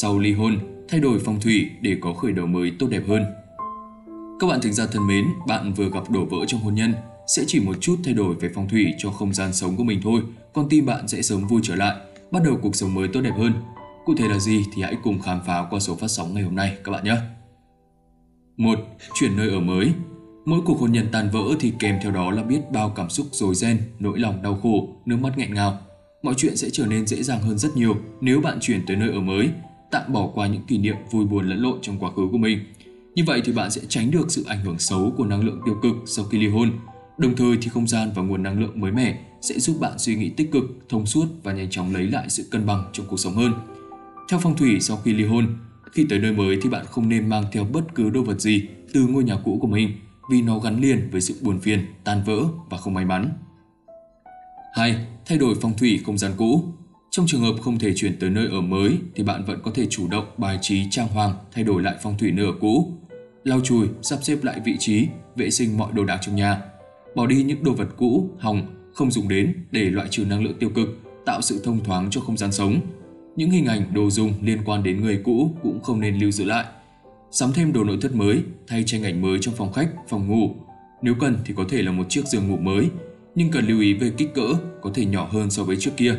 sau ly hôn, thay đổi phong thủy để có khởi đầu mới tốt đẹp hơn. Các bạn thính giả thân mến, bạn vừa gặp đổ vỡ trong hôn nhân, sẽ chỉ một chút thay đổi về phong thủy cho không gian sống của mình thôi, con tim bạn sẽ sớm vui trở lại, bắt đầu cuộc sống mới tốt đẹp hơn. Cụ thể là gì thì hãy cùng khám phá qua số phát sóng ngày hôm nay các bạn nhé. 1. Chuyển nơi ở mới Mỗi cuộc hôn nhân tan vỡ thì kèm theo đó là biết bao cảm xúc dồi ren, nỗi lòng đau khổ, nước mắt nghẹn ngào. Mọi chuyện sẽ trở nên dễ dàng hơn rất nhiều nếu bạn chuyển tới nơi ở mới, tạm bỏ qua những kỷ niệm vui buồn lẫn lộn trong quá khứ của mình. Như vậy thì bạn sẽ tránh được sự ảnh hưởng xấu của năng lượng tiêu cực sau khi ly hôn. Đồng thời thì không gian và nguồn năng lượng mới mẻ sẽ giúp bạn suy nghĩ tích cực, thông suốt và nhanh chóng lấy lại sự cân bằng trong cuộc sống hơn. Theo phong thủy sau khi ly hôn, khi tới nơi mới thì bạn không nên mang theo bất cứ đồ vật gì từ ngôi nhà cũ của mình vì nó gắn liền với sự buồn phiền, tan vỡ và không may mắn. 2. Thay đổi phong thủy không gian cũ trong trường hợp không thể chuyển tới nơi ở mới thì bạn vẫn có thể chủ động bài trí trang hoàng thay đổi lại phong thủy nơi ở cũ. Lau chùi, sắp xếp lại vị trí, vệ sinh mọi đồ đạc trong nhà. Bỏ đi những đồ vật cũ, hỏng, không dùng đến để loại trừ năng lượng tiêu cực, tạo sự thông thoáng cho không gian sống. Những hình ảnh đồ dùng liên quan đến người cũ cũng không nên lưu giữ lại sắm thêm đồ nội thất mới, thay tranh ảnh mới trong phòng khách, phòng ngủ. Nếu cần thì có thể là một chiếc giường ngủ mới, nhưng cần lưu ý về kích cỡ, có thể nhỏ hơn so với trước kia.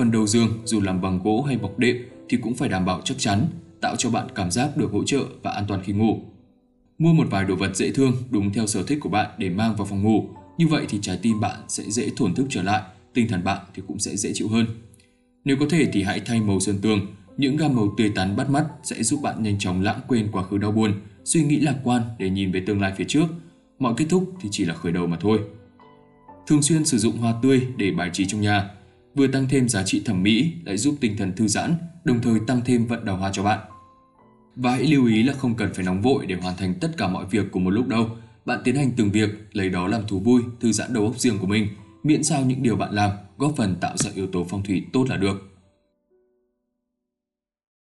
Phần đầu giường dù làm bằng gỗ hay bọc đệm thì cũng phải đảm bảo chắc chắn, tạo cho bạn cảm giác được hỗ trợ và an toàn khi ngủ. Mua một vài đồ vật dễ thương đúng theo sở thích của bạn để mang vào phòng ngủ, như vậy thì trái tim bạn sẽ dễ thổn thức trở lại, tinh thần bạn thì cũng sẽ dễ chịu hơn. Nếu có thể thì hãy thay màu sơn tường, những gam màu tươi tắn bắt mắt sẽ giúp bạn nhanh chóng lãng quên quá khứ đau buồn, suy nghĩ lạc quan để nhìn về tương lai phía trước. Mọi kết thúc thì chỉ là khởi đầu mà thôi. Thường xuyên sử dụng hoa tươi để bài trí trong nhà, vừa tăng thêm giá trị thẩm mỹ lại giúp tinh thần thư giãn, đồng thời tăng thêm vận đào hoa cho bạn. Và hãy lưu ý là không cần phải nóng vội để hoàn thành tất cả mọi việc cùng một lúc đâu. Bạn tiến hành từng việc, lấy đó làm thú vui, thư giãn đầu óc riêng của mình, miễn sao những điều bạn làm góp phần tạo ra yếu tố phong thủy tốt là được.